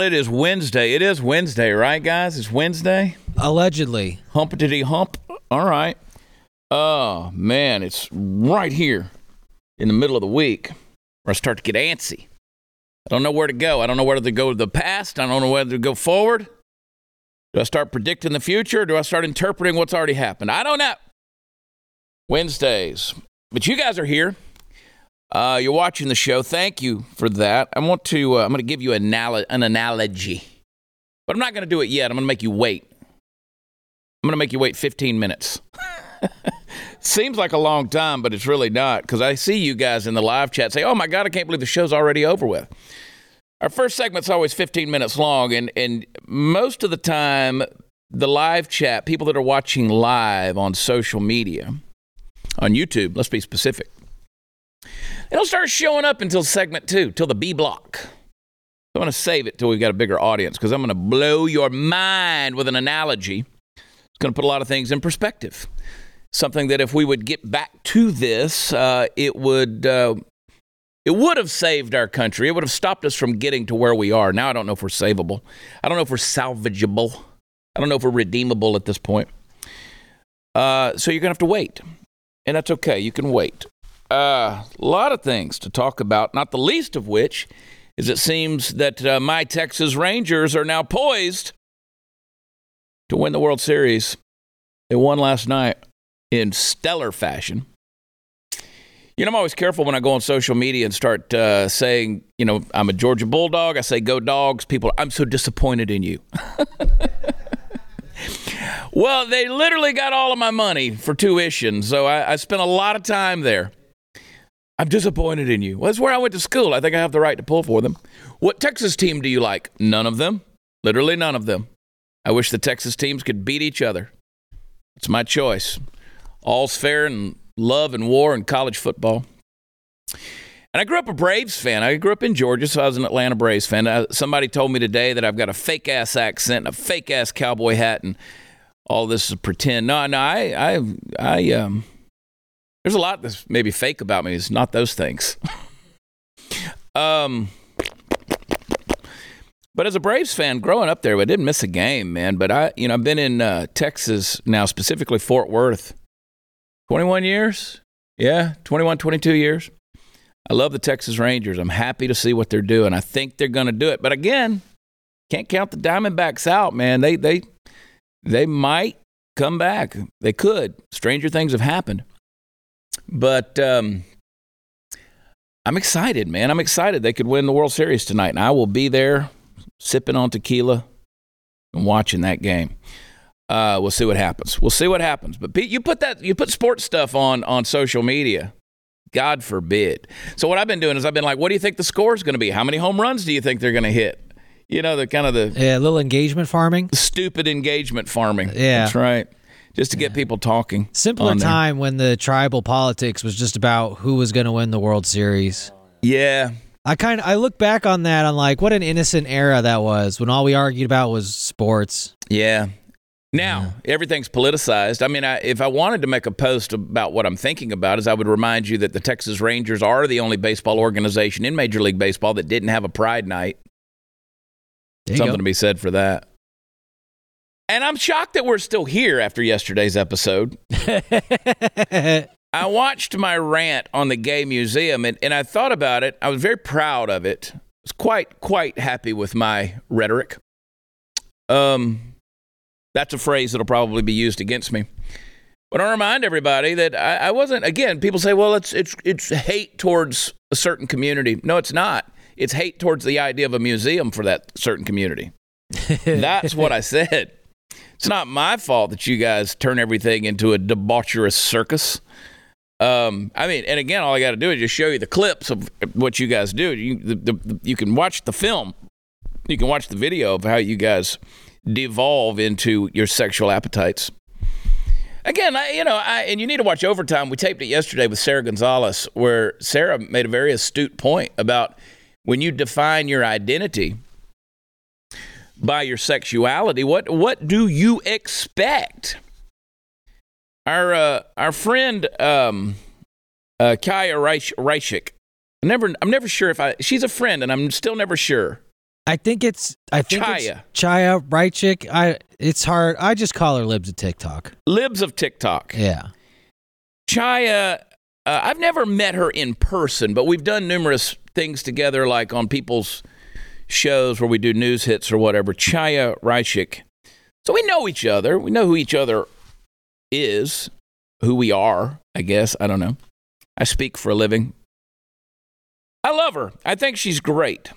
Well, it is Wednesday. It is Wednesday, right, guys? It's Wednesday. Allegedly. Humpity hump. All right. Oh, man, it's right here in the middle of the week where I start to get antsy. I don't know where to go. I don't know whether to go to the past. I don't know whether to go forward. Do I start predicting the future? Or do I start interpreting what's already happened? I don't know. Wednesdays. But you guys are here. Uh, you're watching the show. Thank you for that. I want to. Uh, I'm going to give you an, an analogy, but I'm not going to do it yet. I'm going to make you wait. I'm going to make you wait 15 minutes. Seems like a long time, but it's really not because I see you guys in the live chat say, "Oh my God, I can't believe the show's already over with." Our first segment's always 15 minutes long, and and most of the time, the live chat, people that are watching live on social media, on YouTube, let's be specific, don't start showing up until segment two, till the B block. I'm going to save it till we've got a bigger audience because I'm going to blow your mind with an analogy. It's going to put a lot of things in perspective. Something that if we would get back to this, uh, it would uh, it would have saved our country. It would have stopped us from getting to where we are. Now I don't know if we're savable. I don't know if we're salvageable. I don't know if we're redeemable at this point. Uh, so you're going to have to wait. And that's okay. You can wait. Uh, a lot of things to talk about, not the least of which is it seems that uh, my Texas Rangers are now poised to win the World Series. They won last night in stellar fashion. You know, I'm always careful when I go on social media and start uh, saying, you know, I'm a Georgia Bulldog. I say, go dogs. People, I'm so disappointed in you. well, they literally got all of my money for tuition. So I, I spent a lot of time there. I'm disappointed in you. Well, that's where I went to school. I think I have the right to pull for them. What Texas team do you like? None of them. Literally none of them. I wish the Texas teams could beat each other. It's my choice. All's fair in love and war and college football. And I grew up a Braves fan. I grew up in Georgia, so I was an Atlanta Braves fan. Uh, somebody told me today that I've got a fake ass accent and a fake ass cowboy hat, and all this is pretend. No, no, I, I, I, um, there's a lot that's maybe fake about me. It's not those things. um, but as a Braves fan, growing up there, I didn't miss a game, man. But I, you know, I've been in uh, Texas now, specifically Fort Worth, 21 years. Yeah, 21, 22 years. I love the Texas Rangers. I'm happy to see what they're doing. I think they're going to do it. But again, can't count the Diamondbacks out, man. They they they might come back. They could. Stranger things have happened. But um, I'm excited, man. I'm excited they could win the World Series tonight, and I will be there sipping on tequila and watching that game. Uh, we'll see what happens. We'll see what happens. But Pete, you put that you put sports stuff on on social media. God forbid. So what I've been doing is I've been like, what do you think the score is going to be? How many home runs do you think they're going to hit? You know, the kind of the Yeah, a little engagement farming. stupid engagement farming. Yeah. that's right. Just to get people talking. Simpler time when the tribal politics was just about who was going to win the World Series. Yeah, I kind of I look back on that on like what an innocent era that was when all we argued about was sports. Yeah. Now everything's politicized. I mean, I, if I wanted to make a post about what I'm thinking about, is I would remind you that the Texas Rangers are the only baseball organization in Major League Baseball that didn't have a Pride Night. Something go. to be said for that. And I'm shocked that we're still here after yesterday's episode. I watched my rant on the gay museum and, and I thought about it. I was very proud of it. I was quite, quite happy with my rhetoric. Um, that's a phrase that'll probably be used against me. But I remind everybody that I, I wasn't. Again, people say, "Well, it's it's it's hate towards a certain community." No, it's not. It's hate towards the idea of a museum for that certain community. That's what I said. It's not my fault that you guys turn everything into a debaucherous circus. Um, I mean, and again, all I got to do is just show you the clips of what you guys do. You, the, the, you can watch the film, you can watch the video of how you guys devolve into your sexual appetites. Again, I, you know, I, and you need to watch Overtime. We taped it yesterday with Sarah Gonzalez, where Sarah made a very astute point about when you define your identity by your sexuality, what what do you expect? Our uh, our friend um, uh, Kaya Reich, Raichik, I never I'm never sure if I she's a friend, and I'm still never sure I think it's I think Chaya. it's Chaya Raichik. I it's hard. I just call her libs of TikTok. Libs of TikTok. Yeah. Chaya, uh, I've never met her in person, but we've done numerous things together, like on people's shows where we do news hits or whatever. Chaya Raichik. So we know each other. We know who each other is, who we are, I guess. I don't know. I speak for a living. I love her. I think she's great.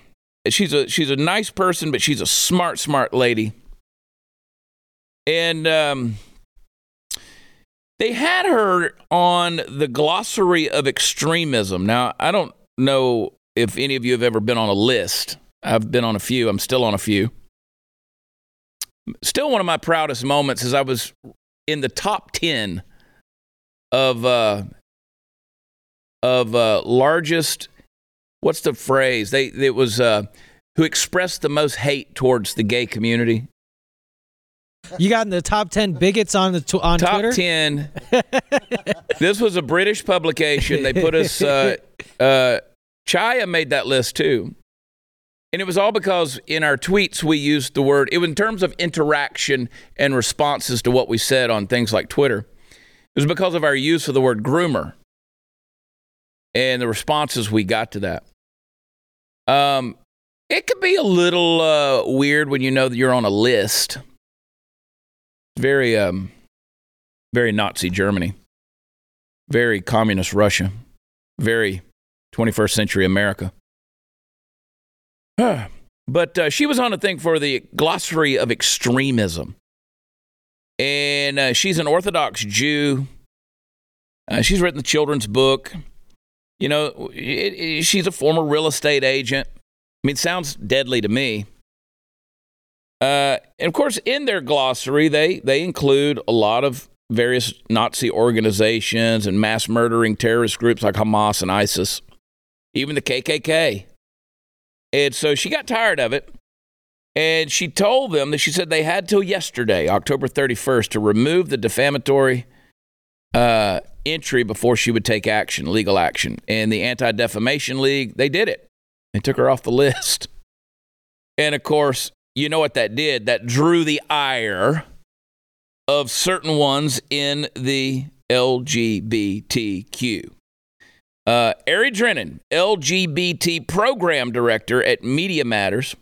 She's a she's a nice person, but she's a smart, smart lady. And um, they had her on the glossary of extremism. Now, I don't know if any of you have ever been on a list. I've been on a few. I'm still on a few. Still, one of my proudest moments is I was in the top ten of uh, of uh, largest. What's the phrase? They it was uh, who expressed the most hate towards the gay community. You got in the top ten bigots on the tw- on Twitter. top Twitter. 10 this was a british publication they put us uh, uh, chaya made that list too and it was all because in our tweets we used the word it was in terms of interaction and responses to what we said on things like twitter. It was because of our use of the word groomer and the responses we got to that. Um, it could be a little uh, weird when you know that you're on a list. Very um, very Nazi Germany, very communist Russia, very 21st century America. but uh, she was on a thing for the glossary of extremism. And uh, she's an Orthodox Jew. Uh, she's written the children's book. You know, it, it, she's a former real estate agent. I mean, it sounds deadly to me. Uh, and of course, in their glossary, they, they include a lot of various Nazi organizations and mass murdering terrorist groups like Hamas and ISIS, even the KKK. And so she got tired of it. And she told them that she said they had till yesterday, October 31st, to remove the defamatory uh, entry before she would take action, legal action. And the Anti Defamation League, they did it. They took her off the list. And of course, you know what that did? That drew the ire of certain ones in the LGBTQ. Uh, Ari Drennen, LGBT program director at Media Matters,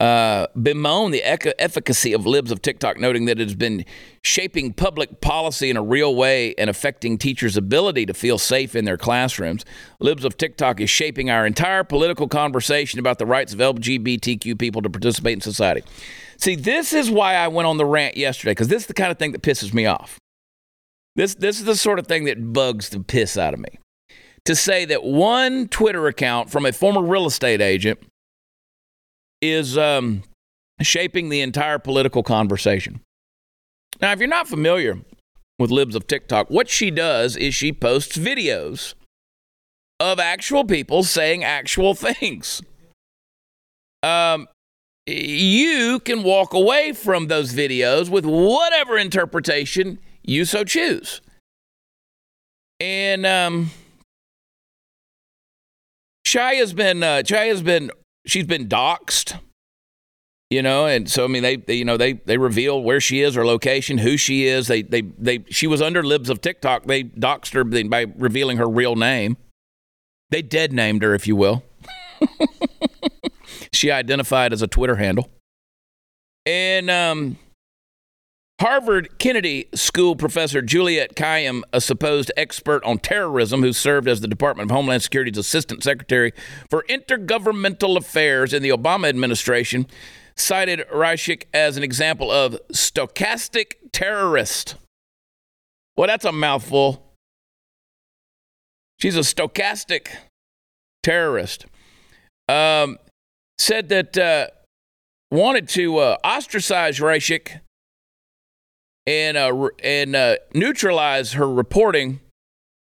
uh, bemoaned the efficacy of libs of TikTok, noting that it has been shaping public policy in a real way and affecting teachers' ability to feel safe in their classrooms. Libs of TikTok is shaping our entire political conversation about the rights of LGBTQ people to participate in society. See, this is why I went on the rant yesterday, because this is the kind of thing that pisses me off. This, this is the sort of thing that bugs the piss out of me. To say that one Twitter account from a former real estate agent is um, shaping the entire political conversation. Now, if you're not familiar with Libs of TikTok, what she does is she posts videos of actual people saying actual things. Um, you can walk away from those videos with whatever interpretation you so choose. And um, Chaya's been uh, Chaya's been she's been doxxed, you know, and so I mean they, they you know they they reveal where she is, her location, who she is. They they they she was under libs of TikTok. They doxed her by revealing her real name. They dead named her, if you will. she identified as a Twitter handle, and um, Harvard Kennedy School professor Juliette Kayyem, a supposed expert on terrorism who served as the Department of Homeland Security's assistant secretary for intergovernmental affairs in the Obama administration, cited Raichik as an example of stochastic terrorist. Well, that's a mouthful. She's a stochastic terrorist. Um, said that uh, wanted to uh, ostracize Raichik and uh, and uh, neutralize her reporting,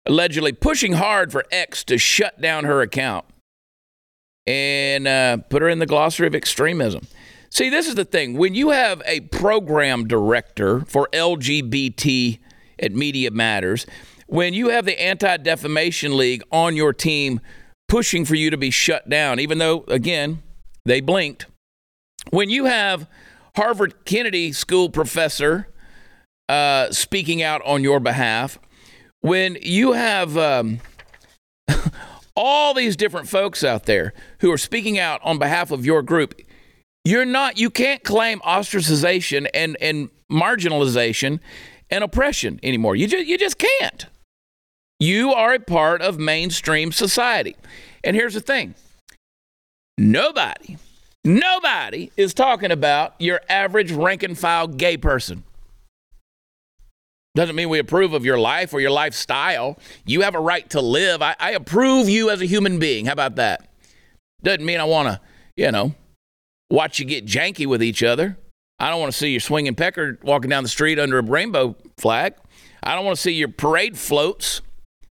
allegedly pushing hard for X to shut down her account and uh, put her in the glossary of extremism. See, this is the thing: when you have a program director for LGBT at Media Matters, when you have the Anti Defamation League on your team pushing for you to be shut down, even though, again, they blinked. When you have Harvard Kennedy School professor uh, speaking out on your behalf, when you have um, all these different folks out there who are speaking out on behalf of your group, you're not, you can't claim ostracization and, and marginalization and oppression anymore. You just, you just can't. You are a part of mainstream society. And here's the thing nobody, nobody is talking about your average rank and file gay person. Doesn't mean we approve of your life or your lifestyle. You have a right to live. I, I approve you as a human being. How about that? Doesn't mean I want to, you know, watch you get janky with each other. I don't want to see you swinging pecker walking down the street under a rainbow flag. I don't want to see your parade floats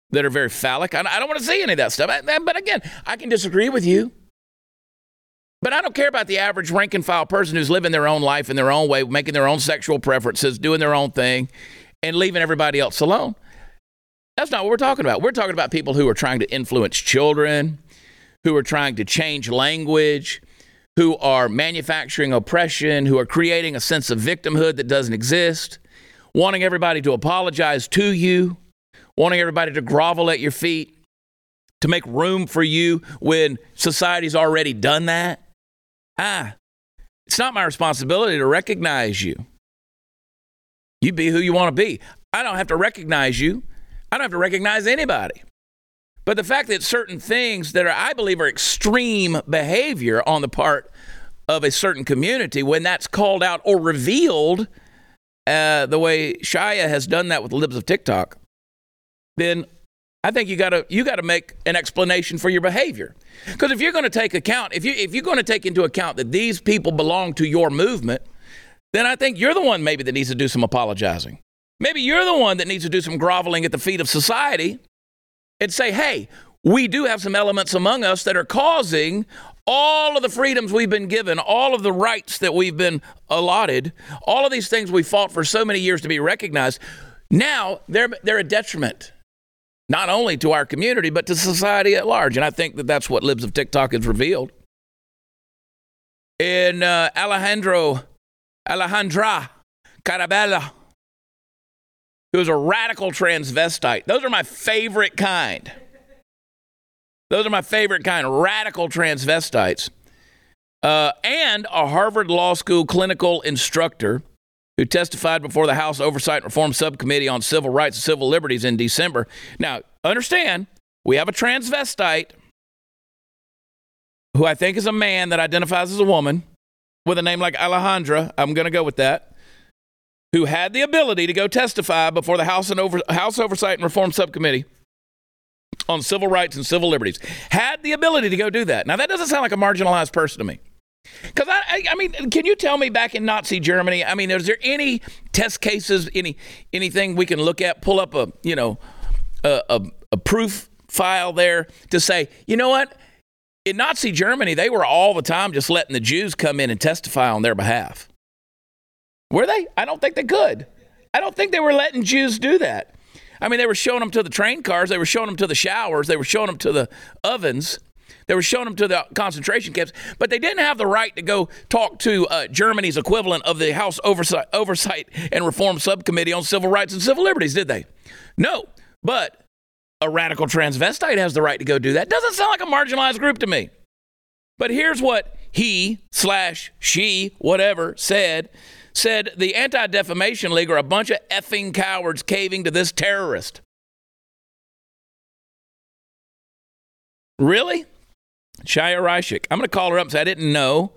that are very phallic. I, I don't want to see any of that stuff. I, but again, I can disagree with you. But I don't care about the average rank and file person who's living their own life in their own way, making their own sexual preferences, doing their own thing, and leaving everybody else alone. That's not what we're talking about. We're talking about people who are trying to influence children, who are trying to change language, who are manufacturing oppression, who are creating a sense of victimhood that doesn't exist, wanting everybody to apologize to you, wanting everybody to grovel at your feet, to make room for you when society's already done that. Ah, it's not my responsibility to recognize you. You be who you want to be. I don't have to recognize you. I don't have to recognize anybody. But the fact that certain things that are, I believe, are extreme behavior on the part of a certain community, when that's called out or revealed, uh, the way Chaya has done that with the libs of TikTok, then I think you got to you got to make an explanation for your behavior. Because if you're to take account, if you if you're going to take into account that these people belong to your movement, then I think you're the one maybe that needs to do some apologizing. Maybe you're the one that needs to do some groveling at the feet of society and say, "Hey, we do have some elements among us that are causing all of the freedoms we've been given, all of the rights that we've been allotted, all of these things we fought for so many years to be recognized. Now they're they're a detriment." not only to our community, but to society at large. And I think that that's what Libs of TikTok has revealed. In uh, Alejandro, Alejandra Caraballo, who is a radical transvestite. Those are my favorite kind. Those are my favorite kind, radical transvestites. Uh, and a Harvard Law School clinical instructor who testified before the House Oversight and Reform Subcommittee on Civil Rights and Civil Liberties in December. Now, understand, we have a transvestite who I think is a man that identifies as a woman with a name like Alejandra. I'm going to go with that. Who had the ability to go testify before the House, and Over- House Oversight and Reform Subcommittee on Civil Rights and Civil Liberties. Had the ability to go do that. Now, that doesn't sound like a marginalized person to me. Because I, I, mean, can you tell me back in Nazi Germany? I mean, is there any test cases, any anything we can look at? Pull up a you know a, a, a proof file there to say, you know what? In Nazi Germany, they were all the time just letting the Jews come in and testify on their behalf. Were they? I don't think they could. I don't think they were letting Jews do that. I mean, they were showing them to the train cars, they were showing them to the showers, they were showing them to the ovens they were showing them to the concentration camps, but they didn't have the right to go talk to uh, Germany's equivalent of the House Oversight, Oversight and Reform Subcommittee on Civil Rights and Civil Liberties, did they? No, but a radical transvestite has the right to go do that. Doesn't sound like a marginalized group to me. But here's what he slash she, whatever, said. Said the Anti Defamation League are a bunch of effing cowards caving to this terrorist. Really? Chaya Raichik. I'm going to call her up and say, I didn't know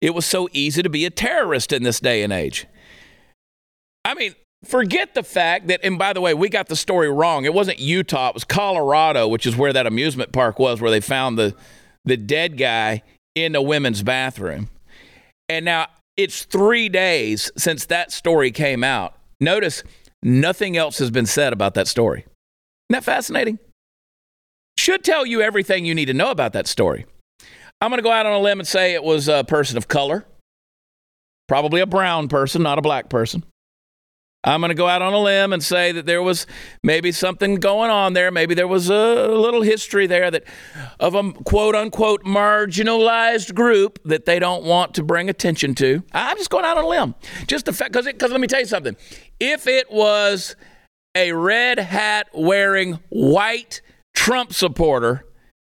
it was so easy to be a terrorist in this day and age. I mean, forget the fact that, and by the way, we got the story wrong. It wasn't Utah, it was Colorado, which is where that amusement park was, where they found the, the dead guy in the women's bathroom. And now it's three days since that story came out. Notice nothing else has been said about that story. Isn't that fascinating? should tell you everything you need to know about that story. I'm going to go out on a limb and say it was a person of color, probably a brown person, not a black person. I'm going to go out on a limb and say that there was maybe something going on there. Maybe there was a little history there that of a quote unquote marginalized group that they don't want to bring attention to. I'm just going out on a limb. Just the fact, because because let me tell you something. If it was a red hat wearing white Trump supporter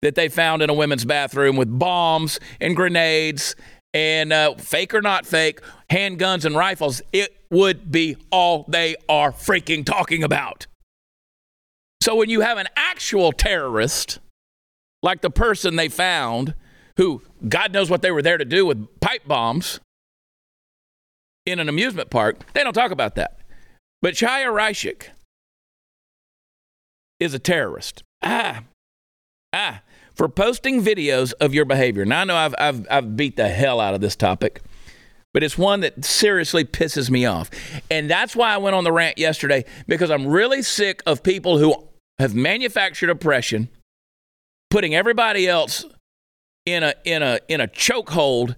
that they found in a women's bathroom with bombs and grenades and uh, fake or not fake, handguns and rifles, it would be all they are freaking talking about. So when you have an actual terrorist, like the person they found, who God knows what they were there to do with pipe bombs in an amusement park, they don't talk about that. But Chaya Raichik is a terrorist. Ah, ah for posting videos of your behavior. Now, I know I've, I've, I've beat the hell out of this topic, but it's one that seriously pisses me off. And that's why I went on the rant yesterday, because I'm really sick of people who have manufactured oppression, putting everybody else in a, in a, in a chokehold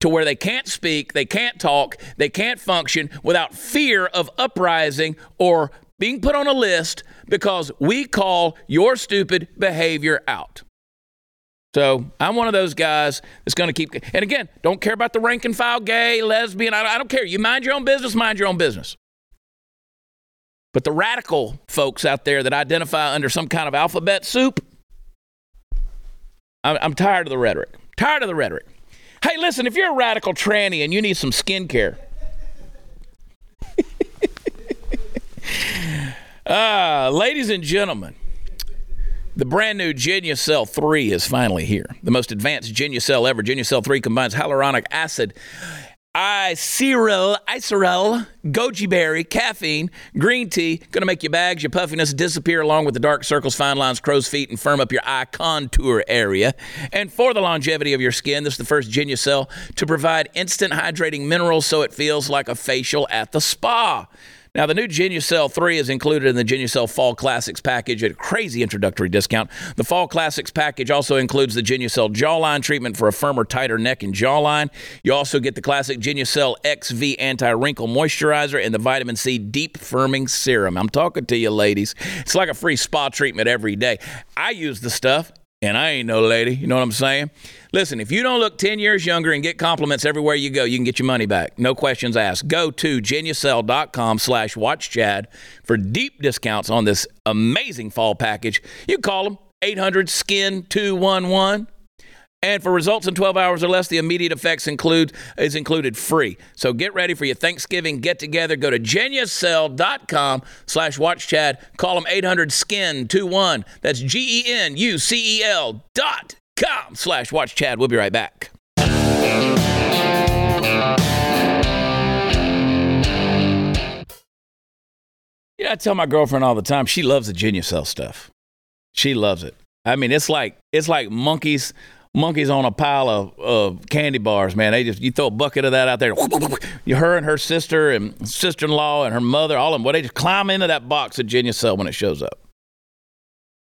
to where they can't speak, they can't talk, they can't function without fear of uprising or being put on a list because we call your stupid behavior out. So I'm one of those guys that's going to keep. And again, don't care about the rank and file, gay, lesbian. I, I don't care. You mind your own business, mind your own business. But the radical folks out there that identify under some kind of alphabet soup, I'm, I'm tired of the rhetoric. Tired of the rhetoric. Hey, listen, if you're a radical tranny and you need some skin care, uh, ladies and gentlemen, the brand new Genucel 3 is finally here. The most advanced Genucel ever. Genucel 3 combines hyaluronic acid, Eyeseryl, goji berry, caffeine, green tea. Going to make your bags, your puffiness disappear along with the dark circles, fine lines, crow's feet, and firm up your eye contour area. And for the longevity of your skin, this is the first Genucel to provide instant hydrating minerals so it feels like a facial at the spa. Now, the new Genucel 3 is included in the Genucel Fall Classics package at a crazy introductory discount. The Fall Classics package also includes the Genucel jawline treatment for a firmer, tighter neck and jawline. You also get the classic Genucel XV anti-wrinkle moisturizer and the vitamin C deep firming serum. I'm talking to you, ladies. It's like a free spa treatment every day. I use the stuff and I ain't no lady. You know what I'm saying? Listen, if you don't look 10 years younger and get compliments everywhere you go, you can get your money back. No questions asked. Go to genucel.com slash watchchad for deep discounts on this amazing fall package. You call them 800 skin 211 and for results in 12 hours or less, the immediate effects include is included free. So get ready for your Thanksgiving get together. Go to genucel.com slash watch Chad. Call them 800 skin 21. That's G E N U C E L dot com slash watch Chad. We'll be right back. Know, I tell my girlfriend all the time, she loves the Genucel stuff. She loves it. I mean, it's like it's like monkeys monkeys on a pile of, of candy bars, man. They just you throw a bucket of that out there. You her and her sister and sister in law and her mother, all of them, well, they just climb into that box of Cell when it shows up.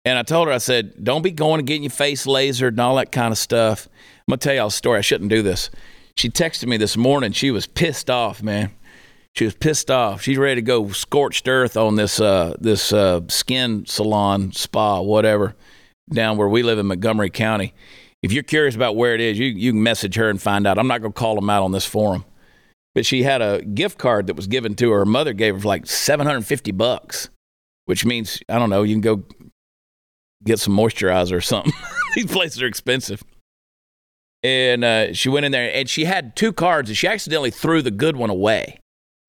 And I told her, I said, don't be going and getting your face lasered and all that kind of stuff. I'm gonna tell y'all a story. I shouldn't do this. She texted me this morning. She was pissed off, man. She was pissed off. She's ready to go scorched earth on this uh, this uh, skin salon spa, whatever, down where we live in Montgomery County if you're curious about where it is, you, you can message her and find out. I'm not going to call them out on this forum. But she had a gift card that was given to her. Her mother gave her like 750 bucks, which means, I don't know, you can go get some moisturizer or something. These places are expensive. And uh, she went in there and she had two cards and she accidentally threw the good one away.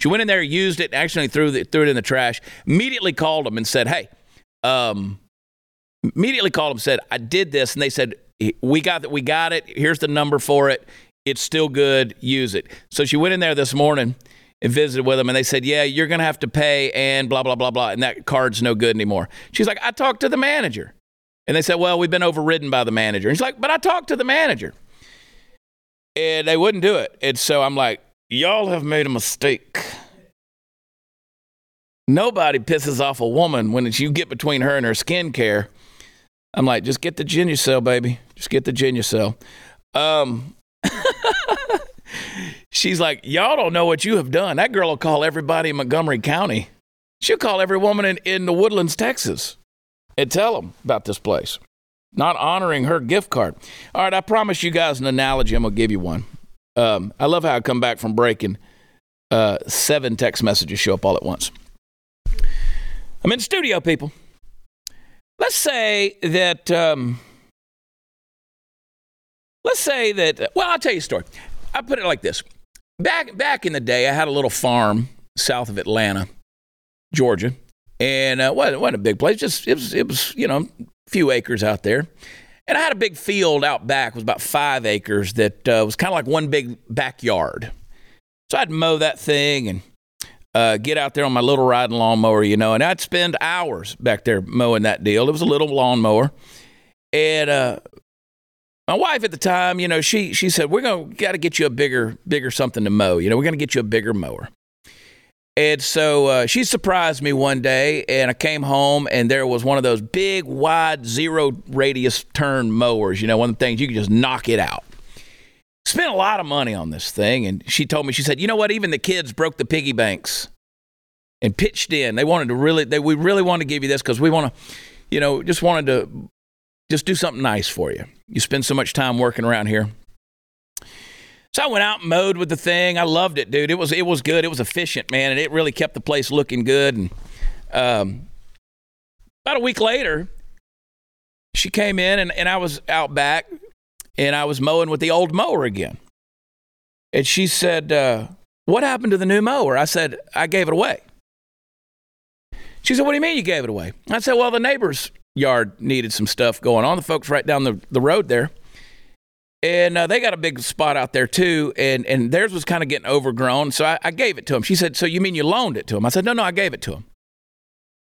She went in there, used it, accidentally threw, the, threw it in the trash, immediately called them and said, Hey, um, immediately called them, said, I did this. And they said, we got that we got it. Here's the number for it. It's still good. Use it. So she went in there this morning and visited with them and they said yeah you're going to have to pay and blah blah blah blah and that card's no good anymore. She's like i talked to the manager. And they said well we've been overridden by the manager. And she's like but i talked to the manager. And they wouldn't do it. And so i'm like y'all have made a mistake. Nobody pisses off a woman when you get between her and her skincare. I'm like, just get the Genucel, baby. Just get the Genucel. Um, she's like, Y'all don't know what you have done. That girl will call everybody in Montgomery County. She'll call every woman in, in the Woodlands, Texas, and tell them about this place. Not honoring her gift card. All right, I promise you guys an analogy. I'm going to give you one. Um, I love how I come back from breaking uh, seven text messages show up all at once. I'm in studio, people. Let's say that. Um, let's say that. Well, I'll tell you a story. I put it like this: back back in the day, I had a little farm south of Atlanta, Georgia, and uh, wasn't, wasn't a big place. Just it was it was you know a few acres out there. And I had a big field out back, was about five acres, that uh, was kind of like one big backyard. So I'd mow that thing and uh, get out there on my little riding lawnmower, you know, and I'd spend hours back there mowing that deal. It was a little lawnmower. And uh, my wife at the time, you know, she she said, "We're gonna got to get you a bigger bigger something to mow. You know, we're gonna get you a bigger mower." And so uh, she surprised me one day, and I came home, and there was one of those big, wide, zero radius turn mowers. You know, one of the things you can just knock it out. Spent a lot of money on this thing, and she told me, she said, "You know what? Even the kids broke the piggy banks and pitched in. They wanted to really, they we really want to give you this because we want to, you know, just wanted to just do something nice for you. You spend so much time working around here." So I went out and mowed with the thing. I loved it, dude. It was it was good. It was efficient, man, and it really kept the place looking good. And um, about a week later, she came in and, and I was out back and I was mowing with the old mower again. And she said, uh, What happened to the new mower? I said, I gave it away. She said, What do you mean you gave it away? I said, Well, the neighbor's yard needed some stuff going on. The folks right down the, the road there. And uh, they got a big spot out there too and and theirs was kind of getting overgrown so I, I, gave it to him she said so you mean you loaned it to him i said no no i gave it to him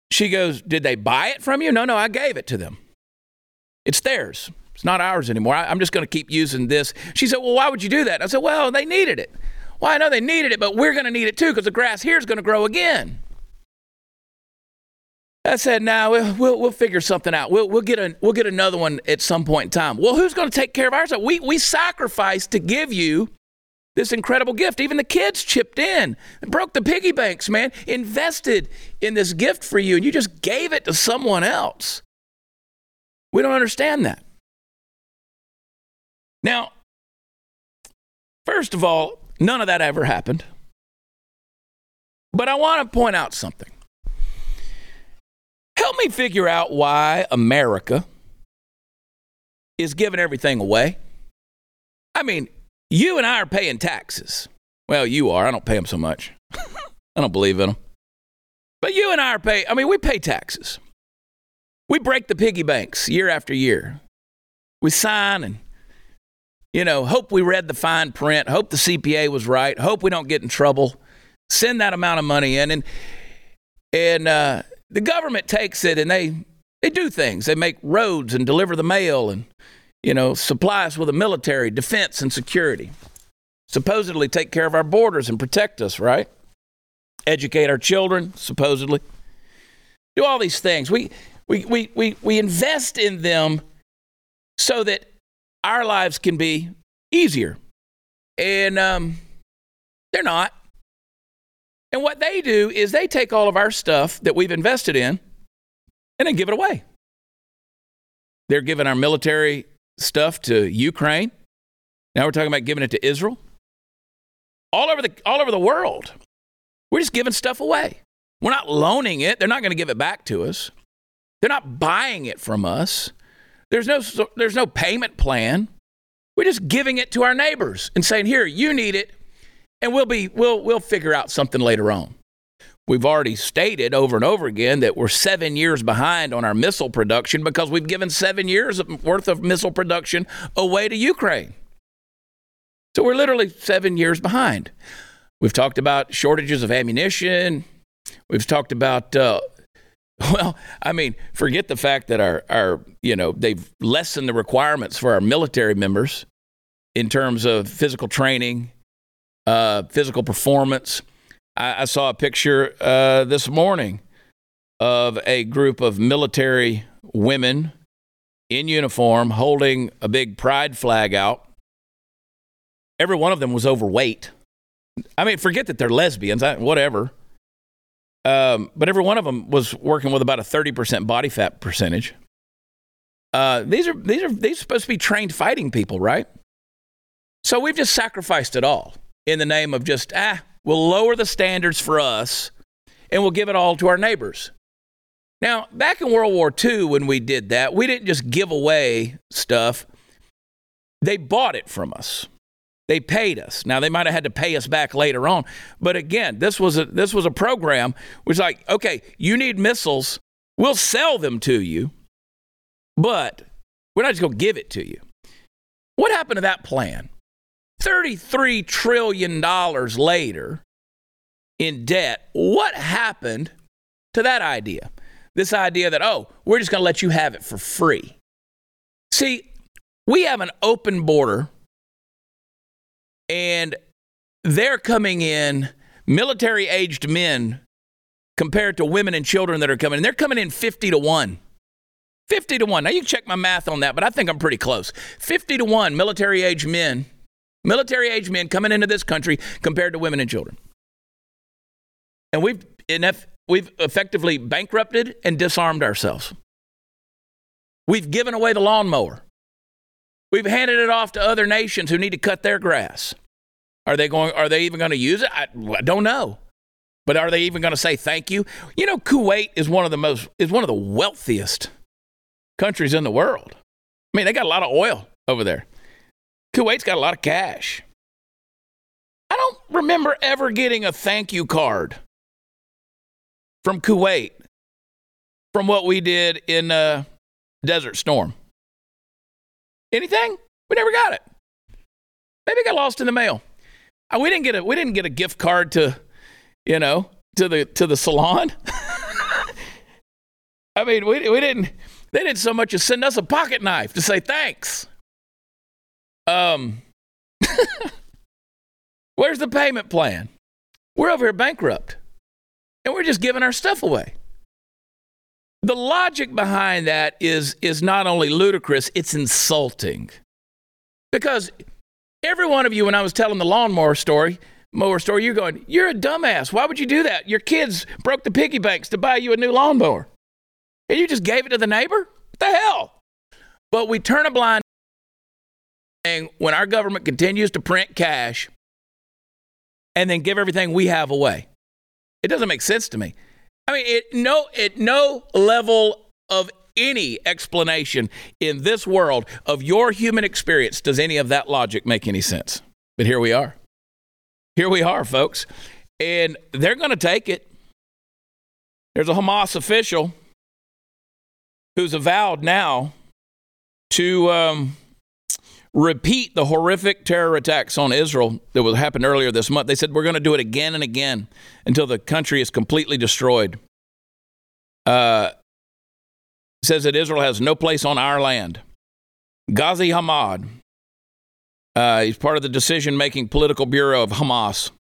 she goes did they buy it from you? No no i gave it to them. It's theirs. It's not ours anymore. I, i'm just going to keep using this. She said well why would you do that? I said well they needed it. Well i know they needed it but we're going to need it too because the grass here is going to grow again I said, "Now we'll, we'll, we'll figure something out. We'll we'll get a we'll get another one at some point in time." Well, who's going to take care of ours? We we sacrificed to give you this incredible gift. Even the kids chipped in, broke the piggy banks, man, invested in this gift for you, and you just gave it to someone else. We don't understand that. Now, first of all, none of that ever happened. But I want to point out something. Help me figure out why America is giving everything away. I mean, you and I are paying taxes. Well, you are. I don't pay them so much. I don't believe in them. But you and I are paying, I mean, we pay taxes. We break the piggy banks year after year. We sign and, you know, hope we read the fine print, hope the CPA was right, hope we don't get in trouble, send that amount of money in. And, and, uh, the government takes it and they they do things. They make roads and deliver the mail and you know supply us with a military, defense, and security. Supposedly take care of our borders and protect us, right? Educate our children, supposedly. Do all these things. We we we we, we invest in them so that our lives can be easier. And um, they're not. And what they do is they take all of our stuff that we've invested in and then give it away. They're giving our military stuff to Ukraine. Now we're talking about giving it to Israel. All over the, all over the world. We're just giving stuff away. We're not loaning it. They're not going to give it back to us. They're not buying it from us. There's no, there's no payment plan. We're just giving it to our neighbors and saying, here, you need it and we'll be we'll we'll figure out something later on. We've already stated over and over again that we're seven years behind on our missile production because we've given seven years worth of missile production away to Ukraine. So we're literally seven years behind. We've talked about shortages of ammunition. We've talked about, uh, well, I mean, forget the fact that our, our, you know, they've lessened the requirements for our military members in terms of physical training uh, physical performance. I, I, saw a picture uh, this morning of a group of military women in uniform holding a big pride flag out. Every one of them was overweight. I mean, forget that they're lesbians, I, whatever. Um, but every one of them was working with about a 30% body fat percentage. Uh, these are these are these are supposed to be trained fighting people, right? So we've just sacrificed it all in the name of just ah, we'll lower the standards for us, and we'll give it all to our neighbors. Now, back in World War II, when we did that, we didn't just give away stuff; they bought it from us. They paid us. Now they might have had to pay us back later on, but again, this was a this was a program which like, okay, you need missiles, we'll sell them to you, but we're not just going to give it to you. What happened to that plan? $33 trillion later in debt. What happened to that idea? This idea that, oh, we're just going to let you have it for free. See, we have an open border and they're coming in military aged men compared to women and children that are coming in. They're coming in 50 to 1. 50 to 1. Now you check my math on that, but I think I'm pretty close. 50 to 1 military aged men, military age men coming into this country compared to women and children. And we've enough we've effectively bankrupted and disarmed ourselves. We've given away the lawnmower. We've handed it off to other nations who need to cut their grass. Are they going are they even going to use it? I, I don't know. But are they even going to say thank you? You know Kuwait is one of the most is one of the wealthiest countries in the world. I mean, they got a lot of oil over there. Kuwait's got a lot of cash. I don't remember ever getting a thank you card from Kuwait from what we did in uh, Desert Storm. Anything? We never got it. Maybe it got lost in the mail. Uh, we didn't get a we didn't get a gift card to, you know, to the to the salon. I mean, we we didn't they didn't so much as send us a pocket knife to say thanks. Um, where's the payment plan? We're over here bankrupt and we're just giving our stuff away. The logic behind that is, is not only ludicrous, it's insulting. Because every one of you, when I was telling the lawnmower story, mower story, you're going, You're a dumbass. Why would you do that? Your kids broke the piggy banks to buy you a new lawnmower. And you just gave it to the neighbor? What the hell? But we turn a blind eye when our government continues to print cash and then give everything we have away. It doesn't make sense to me. I mean, it no at no level of any explanation in this world of your human experience does any of that logic make any sense. But here we are. Here we are, folks. And they're going to take it. There's a Hamas official who's avowed now to um, repeat the horrific terror attacks on Israel that happened earlier this month. They said we're going to do it again and again until the country is completely destroyed. Uh, says that Israel has no place on our land. Ghazi Hamad, uh, he's part of the decision making political bureau of Hamas,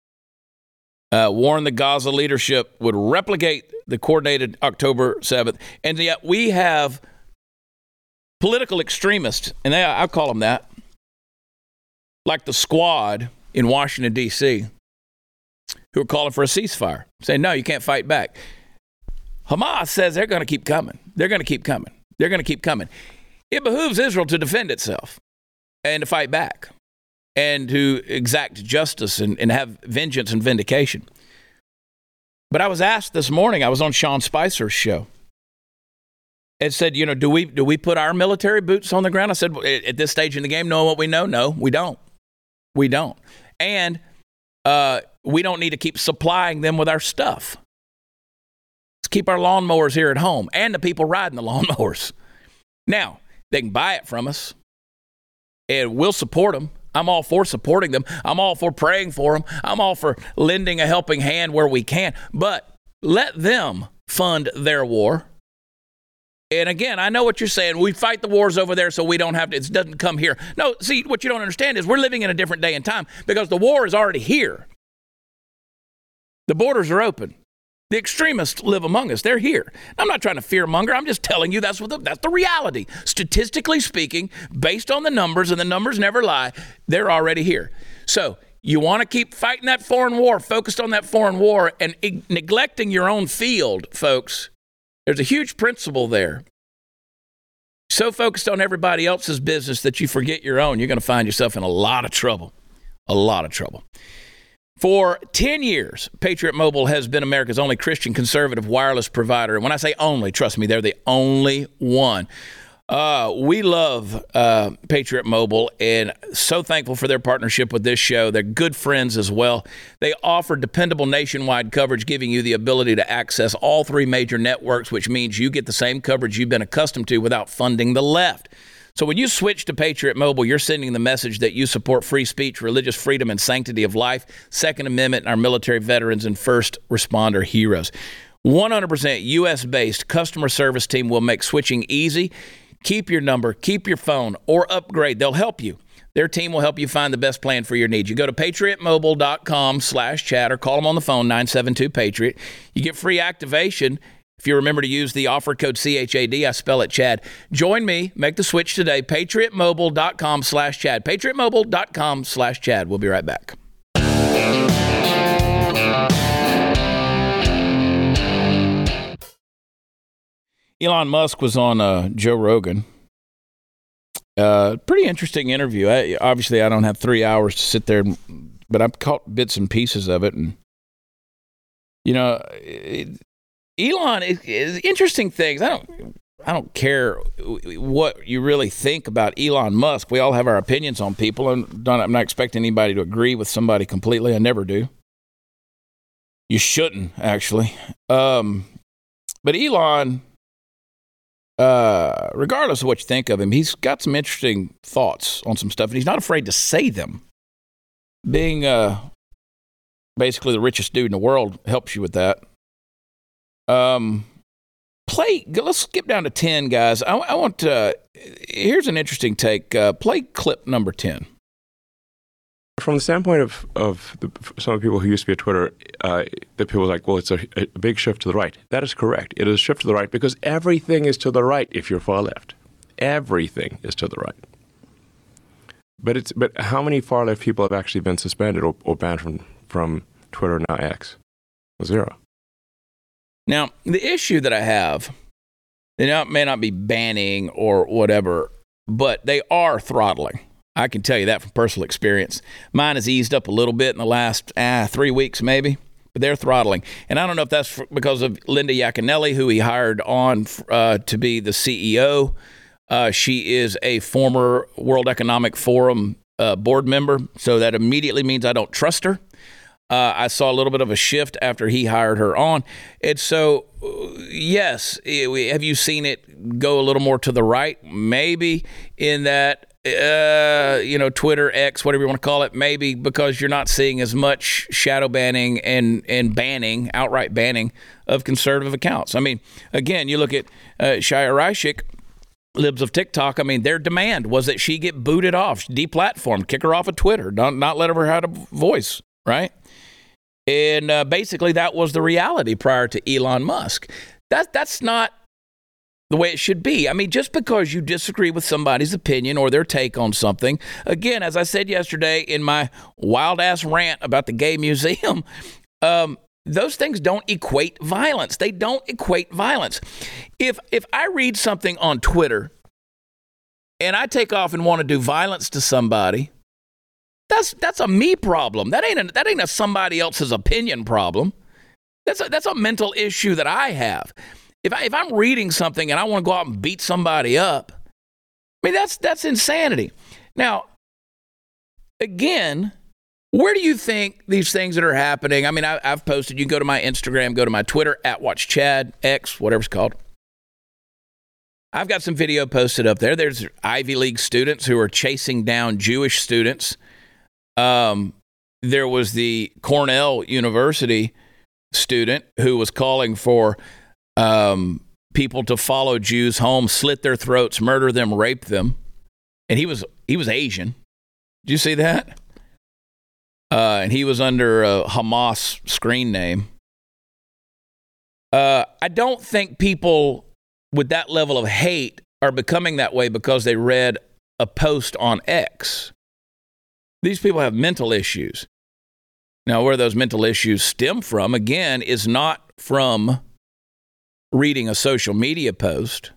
uh, warned the Gaza leadership would replicate the coordinated October 7th. And yet we have political extremists, and they, I call them that, like the squad in Washington, D.C., who are calling for a ceasefire, saying, no, you can't fight back. Hamas says they're going to keep coming. They're going to keep coming. They're going to keep coming. It behooves Israel to defend itself and to fight back and to exact justice and, and have vengeance and vindication. But I was asked this morning, I was on Sean Spicer's show. It said, you know, do we do we put our military boots on the ground? I said, at this stage in the game, knowing what we know, no, we don't. We don't. And uh, we don't need to keep supplying them with our stuff. Let's keep our lawnmowers here at home and the people riding the lawnmowers. Now, they can buy it from us and we'll support them. I'm all for supporting them. I'm all for praying for them. I'm all for lending a helping hand where we can. But let them fund their war. And again, I know what you're saying. We fight the wars over there so we don't have to, it doesn't come here. No, see, what you don't understand is we're living in a different day and time because the war is already here. The borders are open. The extremists live among us. They're here. I'm not trying to fear monger. I'm just telling you that's what the, that's the reality. Statistically speaking, based on the numbers, and the numbers never lie, they're already here. So You want to keep fighting that foreign war, focused on that foreign war, and neglecting your own field, folks. There's a huge principle there. So focused on everybody else's business that you forget your own, you're going to find yourself in a lot of trouble. A lot of trouble. For 10 years, Patriot Mobile has been America's only Christian conservative wireless provider. And when I say only, trust me, they're the only one. Uh, we love uh, Patriot Mobile and so thankful for their partnership with this show. They're good friends as well. They offer dependable nationwide coverage, giving you the ability to access all three major networks, which means you get the same coverage you've been accustomed to without funding the left. So when you switch to Patriot Mobile, you're sending the message that you support free speech, religious freedom, and sanctity of life, Second Amendment, and our military veterans and first responder heroes. 100% US based customer service team will make switching easy. Keep your number, keep your phone, or upgrade. They'll help you. Their team will help you find the best plan for your needs. You go to patriotmobile.com slash Chad or call them on the phone, 972-PATRIOT. You get free activation if you remember to use the offer code CHAD. I spell it Chad. Join me. Make the switch today. patriotmobile.com slash Chad. patriotmobile.com slash Chad. We'll be right back. Elon Musk was on uh, Joe Rogan. Uh, pretty interesting interview. I, obviously, I don't have three hours to sit there, but I've caught bits and pieces of it, and you know, it, Elon is, is interesting things. I don't. I don't care what you really think about Elon Musk. We all have our opinions on people, and I'm not expecting anybody to agree with somebody completely. I never do. You shouldn't actually. Um, but Elon uh, regardless of what you think of him, he's got some interesting thoughts on some stuff, and he's not afraid to say them. Being uh, basically the richest dude in the world helps you with that. Um, play. Let's skip down to ten, guys. I, I want. Uh, here's an interesting take. Uh, play clip number ten. From the standpoint of, of the, some of the people who used to be at Twitter, uh, the people like, well, it's a, a, big shift to the right. That is correct. It is a shift to the right because everything is to the right if you're far left. Everything is to the right. But it's but how many far left people have actually been suspended or, or banned from from Twitter now X? Zero. Now the issue that I have, they may not be banning or whatever, but they are throttling. I can tell you that from personal experience. Mine has eased up a little bit in the last ah, three weeks, maybe, but they're throttling. And I don't know if that's because of Linda Yacconelli, who he hired on uh, to be the CEO. Uh, she is a former World Economic Forum uh, board member, so that immediately means I don't trust her. Uh, I saw a little bit of a shift after he hired her on. And so, yes, have you seen it go a little more to the right? Maybe in that uh, you know, Twitter, X, whatever you want to call it, maybe because you're not seeing as much shadow banning and, and banning, outright banning of conservative accounts. I mean, again, you look at uh, Chaya Raichik, libs of TikTok. I mean, their demand was that she get booted off, deplatformed, kick her off of Twitter, not, not let her have a voice, right? And uh, basically, that was the reality prior to Elon Musk. That, that's not the way it should be. I mean, just because you disagree with somebody's opinion or their take on something, again, as I said yesterday in my wild ass rant about the gay museum, um, those things don't equate violence. They don't equate violence. If if I read something on Twitter and I take off and want to do violence to somebody, that's that's a me problem. That ain't a, that ain't a somebody else's opinion problem. That's a, that's a mental issue that I have if I, if I'm reading something and I want to go out and beat somebody up, I mean that's that's insanity. Now, again, where do you think these things that are happening? I mean, I, have posted. You go to my Instagram, go to my Twitter at Watch Chad X, whatever it's called. I've got some video posted up there. There's Ivy League students who are chasing down Jewish students. Um, there was the Cornell University student who was calling for um, people to follow Jews home, slit their throats, murder them, rape them, and he was he was Asian. Did you see that? Uh, and he was under a Hamas screen name. Uh, I don't think people with that level of hate are becoming that way because they read a post on X. These people have mental issues. Now, where those mental issues stem from, again, is not from reading a social media post.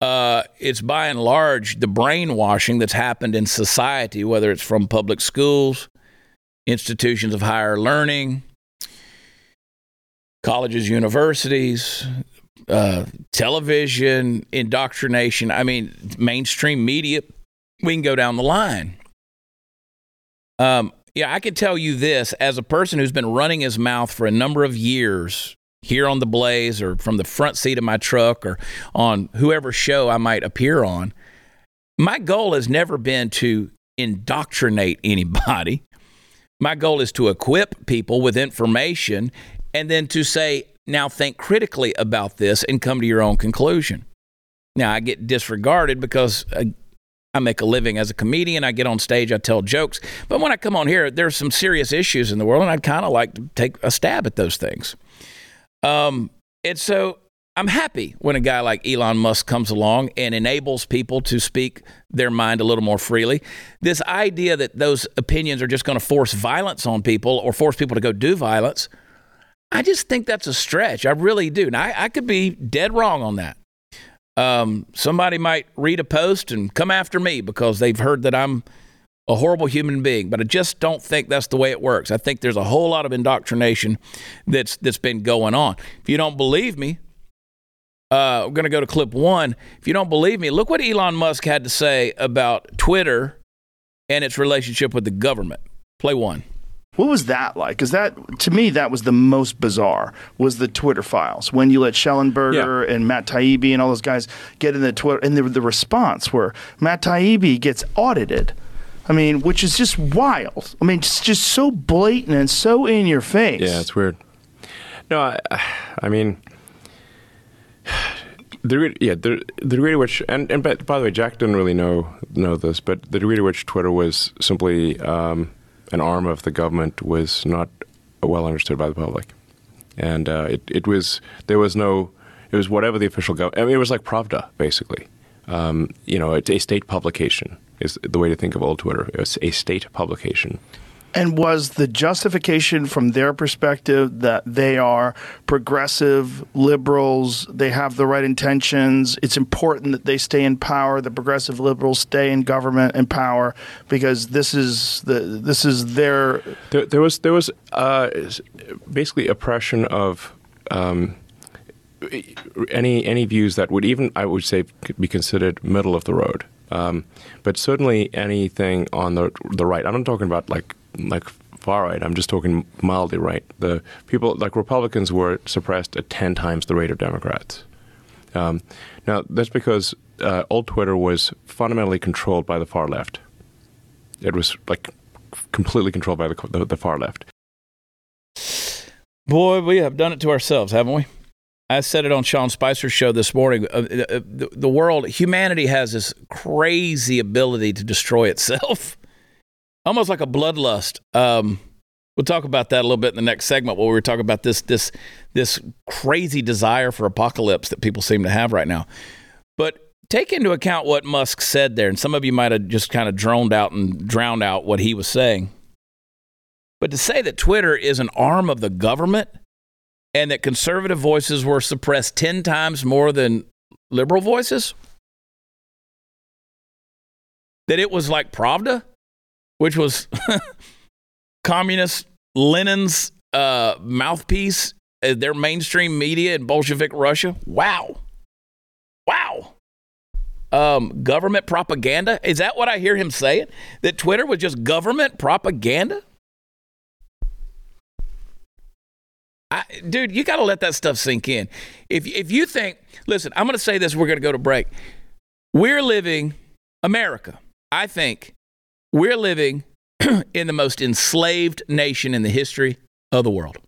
Uh, it's by and large the brainwashing that's happened in society, whether it's from public schools, institutions of higher learning, colleges, universities, uh, television, indoctrination. I mean, mainstream media. We can go down the line. Um, yeah, I can tell you this as a person who's been running his mouth for a number of years here on the Blaze or from the front seat of my truck or on whoever show I might appear on. My goal has never been to indoctrinate anybody. My goal is to equip people with information and then to say, now think critically about this and come to your own conclusion. Now, I get disregarded because uh, I make a living as a comedian. I get on stage, I tell jokes. But when I come on here, there's some serious issues in the world, and I'd kind of like to take a stab at those things. Um, and so I'm happy when a guy like Elon Musk comes along and enables people to speak their mind a little more freely. This idea that those opinions are just going to force violence on people or force people to go do violence, I just think that's a stretch. I really do. Now, I, I could be dead wrong on that. Um, somebody might read a post and come after me because they've heard that I'm a horrible human being, but I just don't think that's the way it works. I think there's a whole lot of indoctrination that's that's been going on. If you don't believe me, uh, we're going to go to clip one. If you don't believe me, look what Elon Musk had to say about Twitter and its relationship with the government. Play one. What was that like? Because that, to me, that was the most bizarre. Was the Twitter files when you let Shellenberger yeah. and Matt Taibbi and all those guys get in the Twitter, and the, the response where Matt Taibbi gets audited. I mean, which is just wild. I mean, it's just so blatant and so in your face. Yeah, it's weird. No, I, I mean, the yeah the, the degree to which and, and by, by the way, Jack didn't really know know this, but the degree to which Twitter was simply um, an arm of the government was not well understood by the public, and uh, it it was there was no it was whatever the official government. I mean, it was like Pravda basically. Um, you know, it's a state publication is the way to think of old Twitter. It's a state publication. And was the justification from their perspective that they are progressive liberals, they have the right intentions, it's important that they stay in power, the progressive liberals stay in government and power because this is the this is their there, there was there was uh, basically oppression of um, any any views that would even I would say be considered middle of the road. Um, but certainly anything on the the right. I'm not talking about like like far right. I'm just talking mildly right. The people like Republicans were suppressed at ten times the rate of Democrats. Um, now that's because uh, old Twitter was fundamentally controlled by the far left. It was like completely controlled by the, the, the far left. Boy, we have done it to ourselves, haven't we? I said it on Sean Spicer's show this morning. Uh, uh, the, the world, humanity has this crazy ability to destroy itself, almost like a bloodlust. Um, we'll talk about that a little bit in the next segment where we were talking about this this this crazy desire for apocalypse that people seem to have right now. But take into account what Musk said there, and some of you might have just kind of droned out and drowned out what he was saying. But to say that Twitter is an arm of the government and that conservative voices were suppressed 10 times more than liberal voices? That it was like Pravda, which was communist Lenin's uh, mouthpiece, uh, their mainstream media in Bolshevik Russia? Wow. Wow. Um, government propaganda? Is that what I hear him saying? That Twitter was just government propaganda? I, dude, you got to let that stuff sink in. If if you think, listen, I'm going to say this. We're going to go to break. We're living America. I think we're living in the most enslaved nation in the history of the world.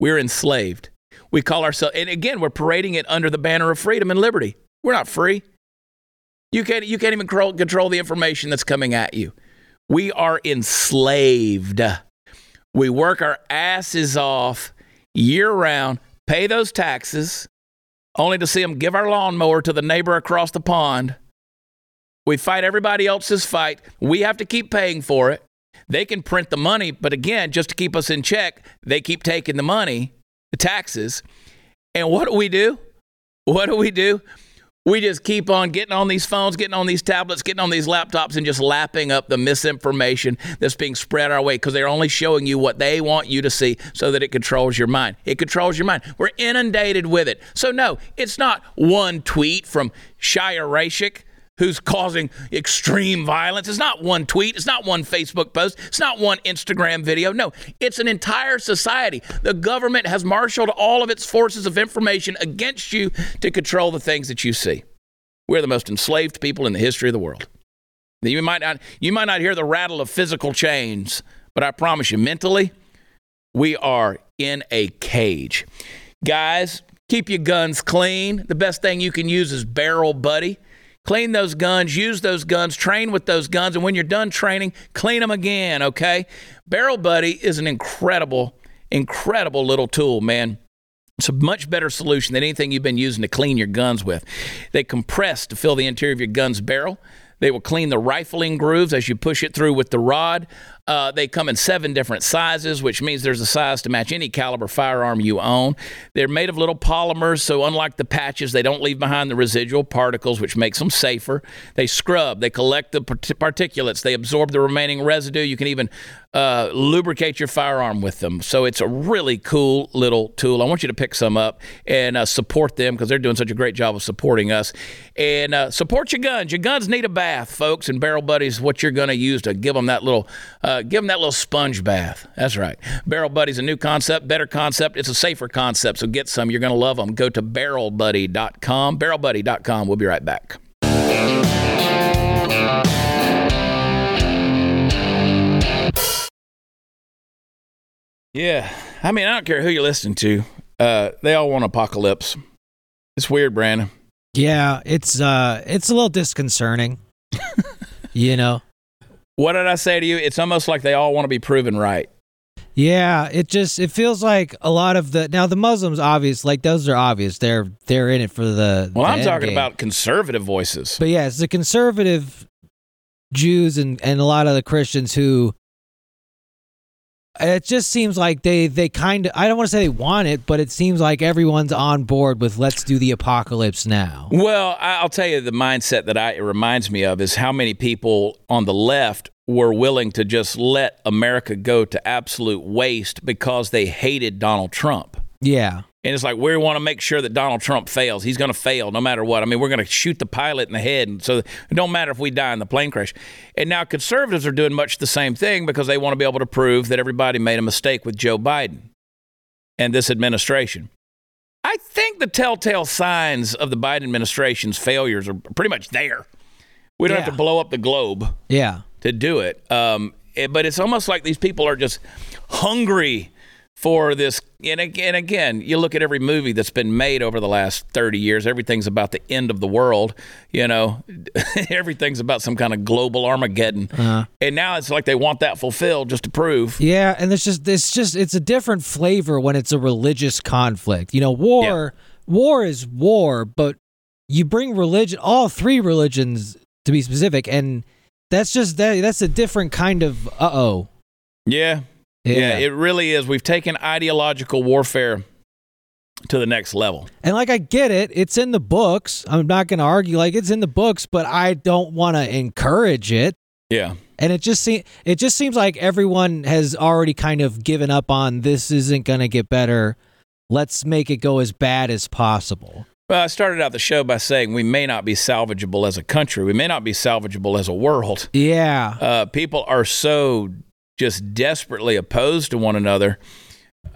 We're enslaved. We call ourselves, and again, we're parading it under the banner of freedom and liberty. We're not free. You can't, you can't even control, control the information that's coming at you. We are enslaved. We work our asses off year round, pay those taxes, only to see them give our lawnmower to the neighbor across the pond. We fight everybody else's fight. We have to keep paying for it. They can print the money, but again, just to keep us in check, they keep taking the money, the taxes. And what do we do? What do we do? We just keep on getting on these phones, getting on these tablets, getting on these laptops, and just lapping up the misinformation that's being spread our way because they're only showing you what they want you to see so that it controls your mind. It controls your mind. We're inundated with it. So, no, it's not one tweet from Chaya Raichik who's causing extreme violence. It's not one tweet, it's not one Facebook post, it's not one Instagram video. No, it's an entire society. The government has marshaled all of its forces of information against you to control the things that you see. We're the most enslaved people in the history of the world. You might not, you might not hear the rattle of physical chains, but I promise you, mentally, we are in a cage. Guys, keep your guns clean. The best thing you can use is Barrel Buddy. Clean those guns, use those guns, train with those guns, and when you're done training, clean them again, okay? Barrel Buddy is an incredible, incredible little tool, man. It's a much better solution than anything you've been using to clean your guns with. They compress to fill the interior of your gun's barrel. They will clean the rifling grooves as you push it through with the rod. Uh, they come in seven different sizes, which means there's a size to match any caliber firearm you own. They're made of little polymers, so unlike the patches, they don't leave behind the residual particles, which makes them safer. They scrub, they collect the particulates, they absorb the remaining residue. You can even uh, lubricate your firearm with them. So it's a really cool little tool. I want you to pick some up and uh, support them because they're doing such a great job of supporting us. And uh, support your guns. Your guns need a bath, folks, and Barrel Buddies what you're going to use to give them that little uh, give them that little sponge bath. That's right. Barrel Buddy's a new concept, better concept. It's a safer concept. So get some. You're going to love them. Go to barrelbuddy.com. Barrelbuddy.com. We'll be right back. Yeah. I mean, I don't care who you listen to. Uh, they all want apocalypse. It's weird, Brandon. Yeah, it's uh it's a little disconcerting. you know. What did I say to you? It's almost like they all want to be proven right. Yeah, it just it feels like a lot of the now the Muslims obvious like those are obvious they're they're in it for the well the I'm talking game. about conservative voices but yeah it's the conservative Jews and and a lot of the Christians who it just seems like they they kind of I don't want to say they want it, but it seems like everyone's on board with let's do the apocalypse now. Well, I'll tell you the mindset that I it reminds me of is how many people on the left were willing to just let America go to absolute waste because they hated Donald Trump. Yeah. And it's like we want to make sure that Donald Trump fails. He's going to fail no matter what. I mean, we're going to shoot the pilot in the head, and so it don't matter if we die in the plane crash. And now conservatives are doing much the same thing because they want to be able to prove that everybody made a mistake with Joe Biden and this administration. I think the telltale signs of the Biden administration's failures are pretty much there. We don't Yeah. have to blow up the globe Yeah. to do it. Um, it- but it's almost like these people are just hungry for this. And again, again, you look at every movie that's been made over the last 30 years, everything's about the end of the world. You know, everything's about some kind of global Armageddon. Uh-huh. And now it's like they want that fulfilled just to prove. Yeah, and it's just it's just it's a different flavor when it's a religious conflict. You know, war war is war, but you bring religion all three religions to be specific and that's just that that's a different kind of uh-oh. Yeah. Yeah, it really is. We've taken ideological warfare to the next level. and like I get it, it's in the books. I'm not going to argue like it's in the books, but I don't want to encourage it. Yeah. And it just seems it just seems like everyone has already kind of given up on this isn't going to get better. Let's make it go as bad as possible. Well, I started out the show by saying we may not be salvageable as a country. We may not be salvageable as a world. Yeah. Uh, people are so just desperately opposed to one another.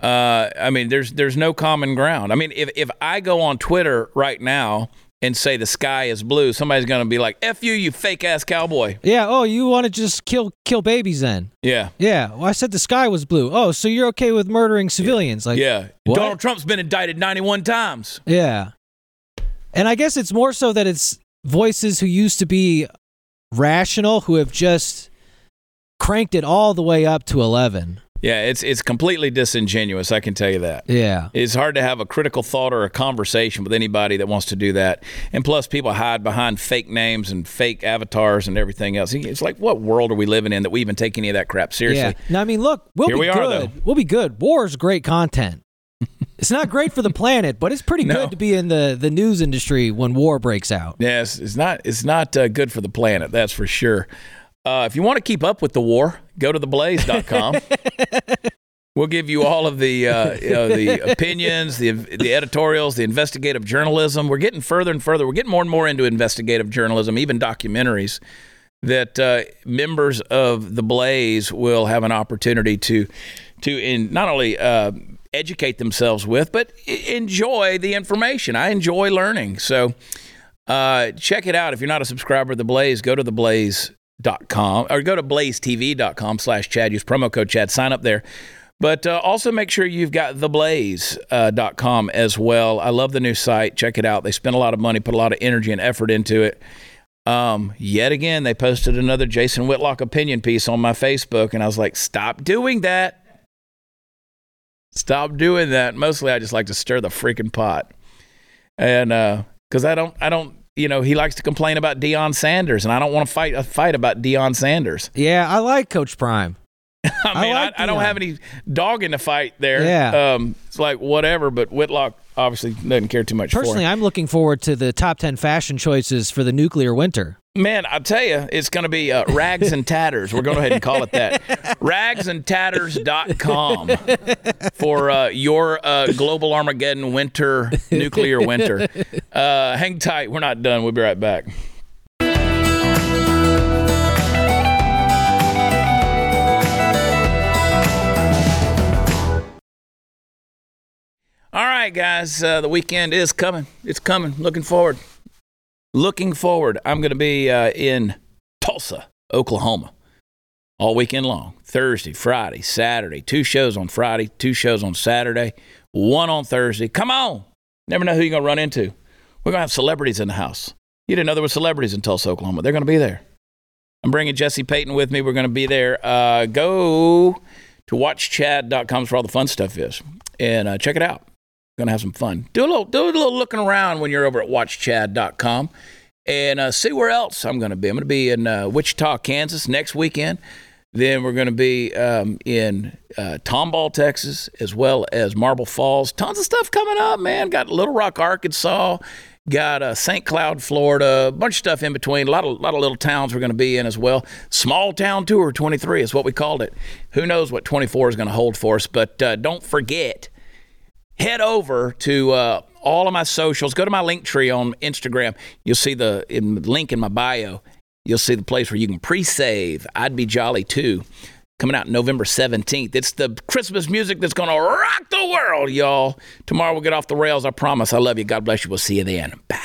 Uh, I mean, there's there's no common ground. I mean, if if I go on Twitter right now and say the sky is blue, somebody's going to be like, "F you, you fake ass cowboy." Yeah. Oh, you want to just kill kill babies then? Yeah, Yeah. Well, I said the sky was blue. Oh, so you're okay with murdering civilians? Like, yeah. What? Donald Trump's been indicted 91 times. yeah. And I guess it's more so that it's voices who used to be rational who have just cranked it all the way up to eleven. Yeah, it's it's completely disingenuous. I can tell you that. Yeah. It's hard to have a critical thought or a conversation with anybody that wants to do that. And plus, people hide behind fake names and fake avatars and everything else. It's like, what world are we living in that we even take any of that crap seriously? Yeah. Now, I mean, look, we'll Here be we good. We'll be good. War is great content. it's not great for the planet, but it's pretty No. good to be in the, the news industry when war breaks out. Yes, it's not it's not uh, good for the planet, that's for sure. Uh, if you want to keep up with the war, go to theblaze.com. we'll give you all of the uh, you know, the opinions, the the editorials, the investigative journalism. We're getting further and further. We're getting more and more into investigative journalism, even documentaries that uh, members of the Blaze will have an opportunity to to in not only uh, educate themselves with, but enjoy the information. I enjoy learning, so uh, check it out. If you're not a subscriber of the Blaze, go to theblaze.com or go to blazetv.com slash Chad. Use promo code Chad. Sign up there. But uh, also make sure you've got theblaze.com as well. I love the new site. Check it out. They spent a lot of money, put a lot of energy and effort into it. Um, yet again, they posted another Jason Whitlock opinion piece on my Facebook, and I was like, stop doing that. Stop doing that. Mostly, I just like to stir the freaking pot, and because I don't, I don't, you know, he likes to complain about Deion Sanders, and I don't want to fight a fight about Deion Sanders. Yeah, I like Coach Prime. I mean, I, like I, don't have any dog in the fight there. Yeah. um, it's like whatever. But Whitlock obviously doesn't care too much Personally. I'm looking forward to the top 10 fashion choices for the nuclear winter. Man, I'll tell you, it's going to be uh, rags and tatters. We're going to go ahead and call it that. Ragsandtatters.com for uh, your uh, global Armageddon winter, nuclear winter. Uh, hang tight. We're not done. We'll be right back. All right, guys. Uh, the weekend is coming. It's coming. Looking forward. Looking forward. I'm going to be uh, in Tulsa, Oklahoma, all weekend long. Thursday, Friday, Saturday. Two shows on Friday, two shows on Saturday, one on Thursday. Come on. Never know who you're going to run into. We're going to have celebrities in the house. You didn't know there were celebrities in Tulsa, Oklahoma. They're going to be there. I'm bringing Jesse Payton with me. We're going to be there. Uh, go to watchchad.com for all the fun stuff is and uh, check it out. Gonna have some fun. Do a little, do a little looking around when you're over at watchchad.com and uh, see where else I'm gonna be. I'm gonna be in uh, Wichita, Kansas next weekend. Then we're gonna be um, in uh, Tomball, Texas, as well as Marble Falls. Tons of stuff coming up, man. Got Little Rock, Arkansas. Got uh, St. Cloud, Florida, a bunch of stuff in between. A lot of, lot of little towns we're going to be in as well. Small Town Tour 23 is what we called it. Who knows what 24 is going to hold for us? But uh, don't forget, head over to uh, all of my socials. Go to my link tree on Instagram. You'll see the in, link in my bio. You'll see the place where you can pre-save. I'd be jolly too. Coming out November 17th. It's the Christmas music that's going to rock the world, y'all. Tomorrow we'll get off the rails. I promise. I love you. God bless you. We'll see you then. Bye.